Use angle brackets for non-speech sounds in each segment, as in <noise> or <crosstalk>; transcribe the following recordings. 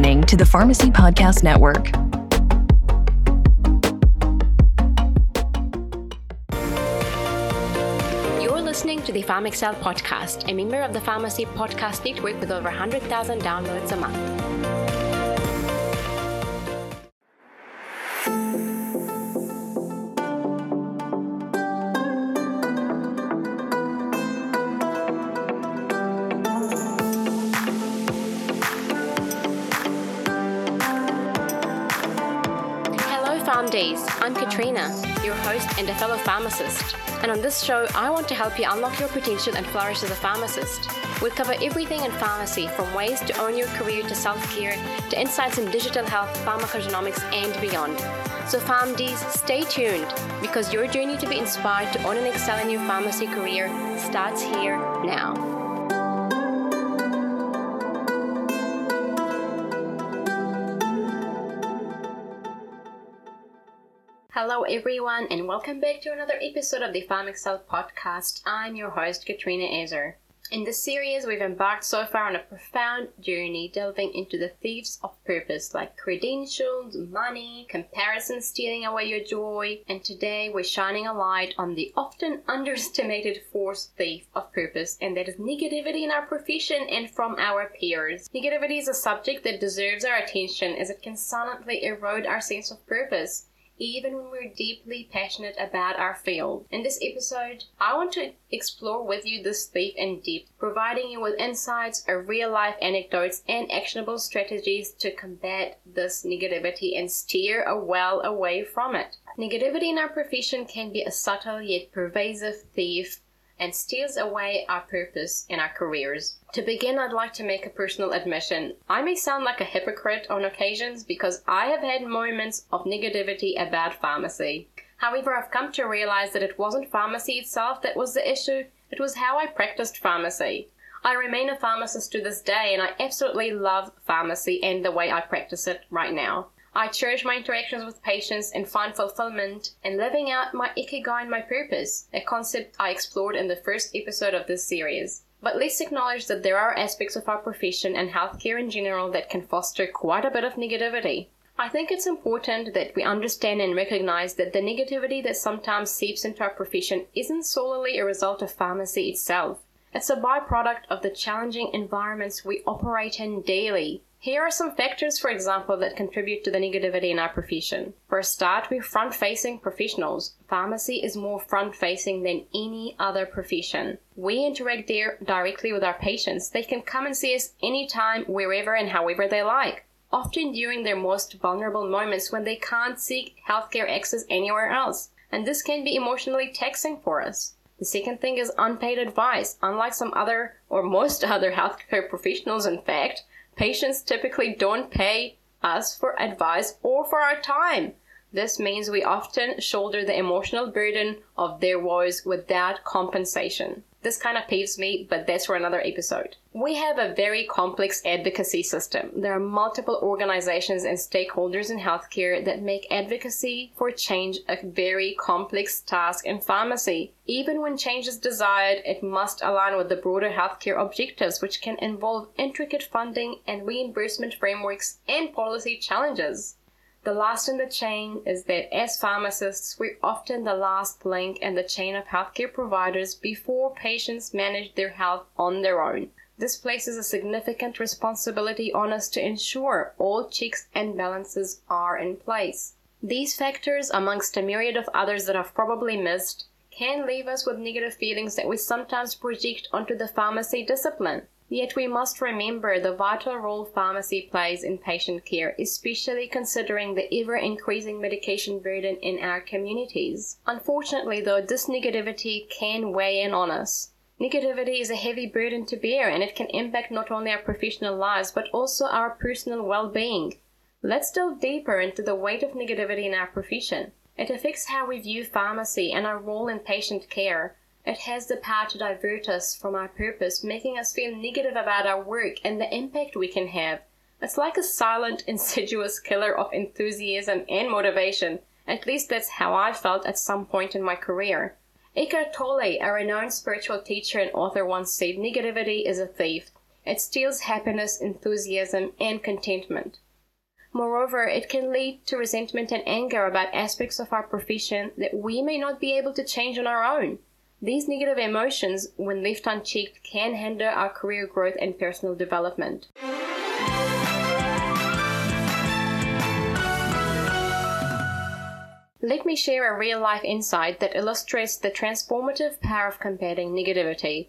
listening to the Pharmacy Podcast Network. You're listening to the PharmXcel podcast, a member of the Pharmacy Podcast Network with over 100,000 downloads a month. Katrina, your host and a fellow pharmacist. And on this show, I want to help you unlock your potential and flourish as a pharmacist. We'll cover everything in pharmacy from ways to own your career to self care to insights in digital health, pharmacogenomics, and beyond. So, PharmDs, stay tuned because your journey to be inspired to own and excel in your pharmacy career starts here now. Everyone, and welcome back to another episode of the PharmXcel podcast. I'm your host, Katrina Azer. In this series, we've embarked so far on a profound journey delving into the thieves of purpose like credentials, money, comparison stealing away your joy, and today we're shining a light on the often <laughs> underestimated force thief of purpose, and that is negativity in our profession and from our peers. Negativity is a subject that deserves our attention as it can silently erode our sense of purpose even when we're deeply passionate about our field. In this episode, I want to explore with you this thief in depth, providing you with insights, real life anecdotes, and actionable strategies to combat this negativity and steer a well away from it. Negativity in our profession can be a subtle yet pervasive thief and steals away our purpose in our careers. To begin, I'd like to make a personal admission. I may sound like a hypocrite on occasions because I have had moments of negativity about pharmacy. However, I've come to realize that it wasn't pharmacy itself that was the issue, it was how I practiced pharmacy. I remain a pharmacist to this day and I absolutely love pharmacy and the way I practice it right now. I cherish my interactions with patients and find fulfillment in living out my ikigai and my purpose, a concept I explored in the first episode of this series. But let's acknowledge that there are aspects of our profession and healthcare in general that can foster quite a bit of negativity. I think it's important that we understand and recognize that the negativity that sometimes seeps into our profession isn't solely a result of pharmacy itself. It's a byproduct of the challenging environments we operate in daily. Here are some factors, for example, that contribute to the negativity in our profession. For a start, we're front facing professionals. Pharmacy is more front facing than any other profession. We interact there directly with our patients. They can come and see us anytime, wherever, and however they like. Often during their most vulnerable moments when they can't seek healthcare access anywhere else. And this can be emotionally taxing for us. The second thing is unpaid advice. Unlike some other, or most <laughs> other healthcare professionals, in fact, patients typically don't pay us for advice or for our time. This means we often shoulder the emotional burden of their woes without compensation. This kind of peeves me, but that's for another episode. We have a very complex advocacy system. There are multiple organizations and stakeholders in healthcare that make advocacy for change a very complex task in pharmacy. Even when change is desired, it must align with the broader healthcare objectives, which can involve intricate funding and reimbursement frameworks and policy challenges. The last in the chain is that as pharmacists, we're often the last link in the chain of healthcare providers before patients manage their health on their own. This places a significant responsibility on us to ensure all checks and balances are in place. These factors, amongst a myriad of others that I've probably missed, can leave us with negative feelings that we sometimes project onto the pharmacy discipline. Yet we must remember the vital role pharmacy plays in patient care, especially considering the ever increasing medication burden in our communities. Unfortunately, though, this negativity can weigh in on us. Negativity is a heavy burden to bear and it can impact not only our professional lives but also our personal well being. Let's delve deeper into the weight of negativity in our profession. It affects how we view pharmacy and our role in patient care. It has the power to divert us from our purpose, making us feel negative about our work and the impact we can have. It's like a silent, <laughs> insidious killer of enthusiasm and motivation. At least that's how I felt at some point in my career. Eckhart Tolle, a renowned spiritual teacher and author, once said negativity is a thief. It steals happiness, enthusiasm, and contentment. Moreover, it can lead to resentment and anger about aspects of our profession that we may not be able to change on our own. These negative emotions, when left unchecked, can hinder our career growth and personal development. Let me share a real life insight that illustrates the transformative power of combating negativity.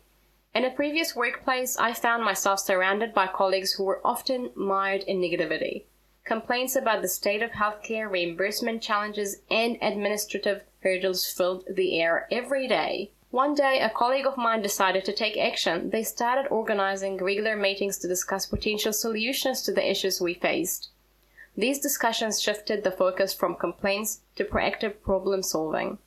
In a previous workplace, I found myself surrounded by colleagues who were often mired in negativity. Complaints about the state of healthcare, reimbursement challenges, and administrative hurdles filled the air every day. One day, a colleague of mine decided to take action. They started organizing regular meetings to discuss potential solutions to the issues we faced. These discussions shifted the focus from complaints to proactive problem solving.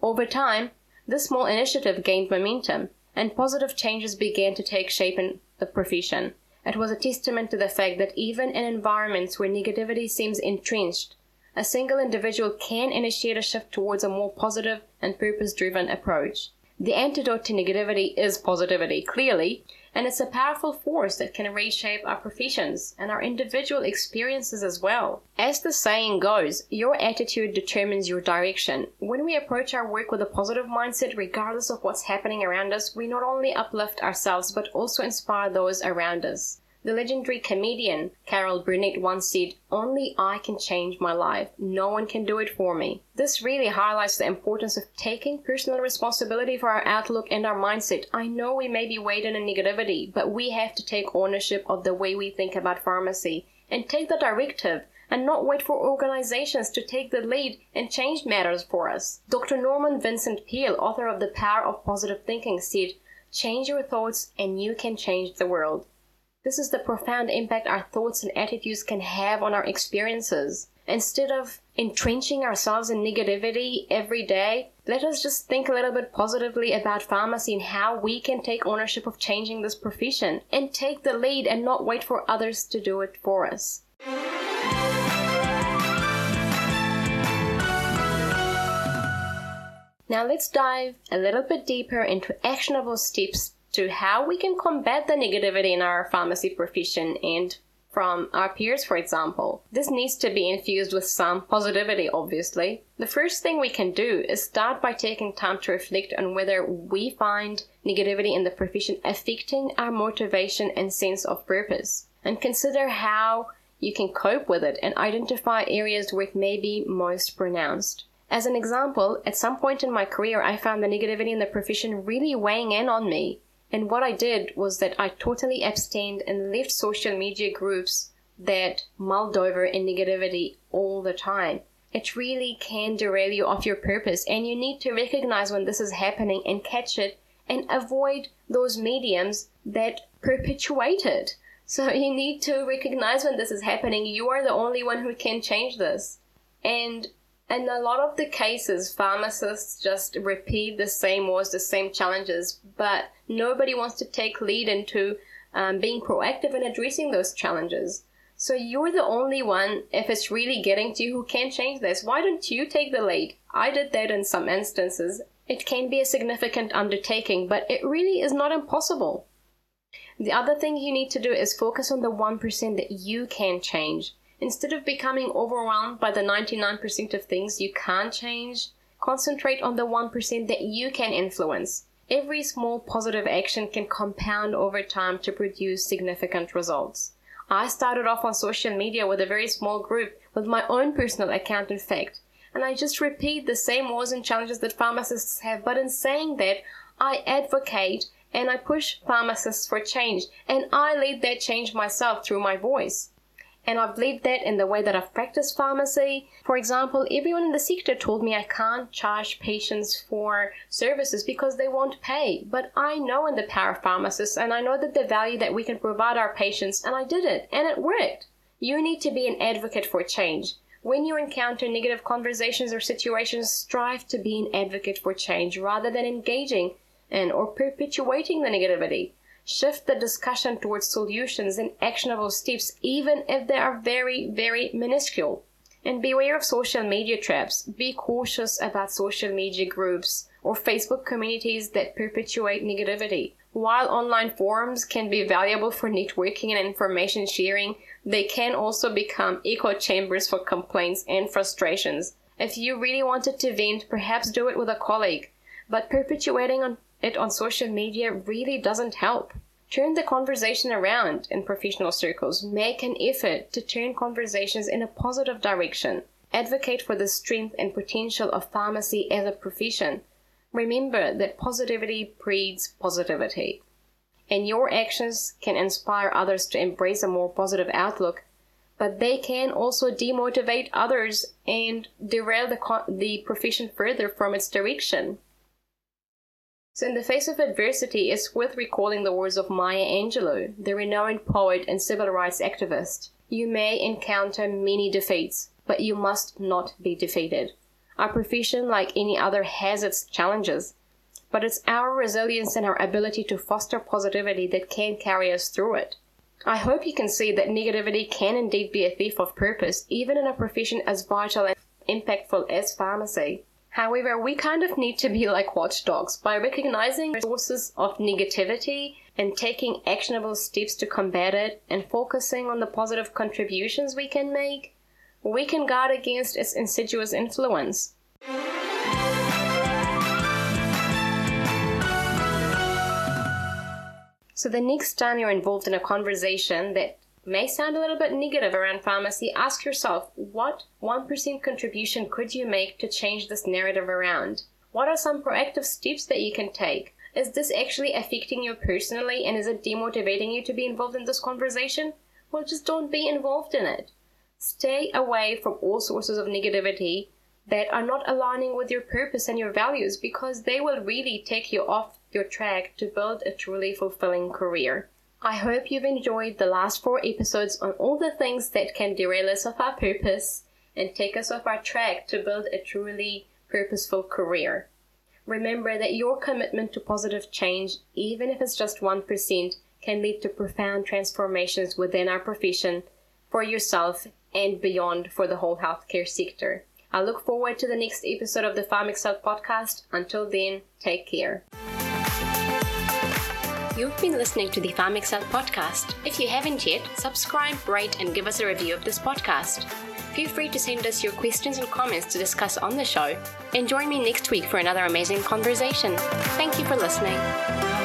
Over time, this small initiative gained momentum, and positive changes began to take shape in the profession. It was a testament to the fact that even in environments where negativity seems entrenched, a single individual can initiate a shift towards a more positive and purpose driven approach. The antidote to negativity is positivity, clearly, and it's a powerful force that can reshape our professions and our individual experiences as well. As the saying goes, your attitude determines your direction. When we approach our work with a positive mindset, regardless of what's happening around us, we not only uplift ourselves but also inspire those around us. The legendary comedian Carol Burnett once said, Only I can change my life. No one can do it for me. This really highlights the importance of taking personal responsibility for our outlook and our mindset. I know we may be weighed in a negativity, but we have to take ownership of the way we think about pharmacy and take the directive and not wait for organizations to take the lead and change matters for us. Dr. Norman Vincent Peale, author of The Power of Positive Thinking, said, Change your thoughts and you can change the world. This is the profound impact our thoughts and attitudes can have on our experiences. Instead of entrenching ourselves in negativity every day, let us just think a little bit positively about pharmacy and how we can take ownership of changing this profession and take the lead and not wait for others to do it for us. Now let's dive a little bit deeper into actionable steps to how we can combat the negativity in our pharmacy profession and from our peers, for example. This needs to be infused with some positivity, obviously. The first thing we can do is start by taking time to reflect on whether we find negativity in the profession affecting our motivation and sense of purpose, and consider how you can cope with it and identify areas where it may be most pronounced. As an example, at some point in my career, I found the negativity in the profession really weighing in on me. And what I did was that I totally abstained and left social media groups that mulled over in negativity all the time. It really can derail you off your purpose, and you need to recognize when this is happening and catch it and avoid those mediums that perpetuate it. So <laughs> you need to recognize when this is happening. You are the only one who can change this. And in a lot of the cases, pharmacists just repeat the same wars, the same challenges, but nobody wants to take lead into um, being proactive in addressing those challenges. So you're the only one, if it's really getting to you, who can change this. Why don't you take the lead? I did that in some instances. It can be a significant undertaking, but it really is not impossible. The other thing you need to do is focus on the 1% that you can change. Instead of becoming overwhelmed by the 99% of things you can't change, concentrate on the 1% that you can influence. Every small positive action can compound over time to produce significant results. I started off on social media with a very small group with my own personal account, in fact, and I just repeat the same woes and challenges that pharmacists have, but in saying that, I advocate and I push pharmacists for change, and I lead that change myself through my voice and I've lived that in the way that I've practiced pharmacy. For example, everyone in the sector told me I can't charge patients for services because they won't pay. But I know in the power of pharmacists and I know that the value that we can provide our patients, and I did it, and it worked. You need to be an advocate for change. When you encounter negative conversations or situations, strive to be an advocate for change rather than engaging in or perpetuating the negativity shift the discussion towards solutions and actionable steps, even if they are very, very minuscule. And beware of social media traps. Be cautious about social media groups or Facebook communities that perpetuate negativity. While online forums can be valuable for networking and information sharing, they can also become echo chambers for complaints and frustrations. If you really wanted to vent, perhaps do it with a colleague, but perpetuating on it on social media really doesn't help. Turn the conversation around in professional circles. Make an effort to turn conversations in a positive direction. Advocate for the strength and potential of pharmacy as a profession. Remember that positivity breeds positivity. And your actions can inspire others to embrace a more positive outlook, but they can also demotivate others and derail the, co- the profession further from its direction. So, in the face of adversity, it's worth recalling the words of Maya Angelou, the renowned poet and civil rights activist. You may encounter many defeats, but you must not be defeated. Our profession, like any other, has its challenges, but it's our resilience and our ability to foster positivity that can carry us through it. I hope you can see that negativity can indeed be a thief of purpose, even in a profession as vital and impactful as pharmacy. However, we kind of need to be like watchdogs by recognizing sources of negativity and taking actionable steps to combat it and focusing on the positive contributions we can make we can guard against its insidious influence. So, the next time you're involved in a conversation that may sound a little bit negative around pharmacy, ask yourself what 1% contribution could you make to change this narrative around? What are some proactive steps that you can take? Is this actually affecting you personally and is it demotivating you to be involved in this conversation? Well, just don't be involved in it. Stay away from all sources of negativity that are not aligning with your purpose and your values because they will really take you off your track to build a truly fulfilling career. I hope you've enjoyed the last four episodes on all the things that can derail us of our purpose and take us off our track to build a truly purposeful career. Remember that your commitment to positive change, even if it's just 1%, can lead to profound transformations within our profession for yourself and beyond for the whole healthcare sector. I look forward to the next episode of the PharmXcel podcast. Until then, take care. You've been listening to the PharmXcel podcast. If you haven't yet, subscribe, rate, and give us a review of this podcast. Feel free to send us your questions and comments to discuss on the show. And join me next week for another amazing conversation. Thank you for listening.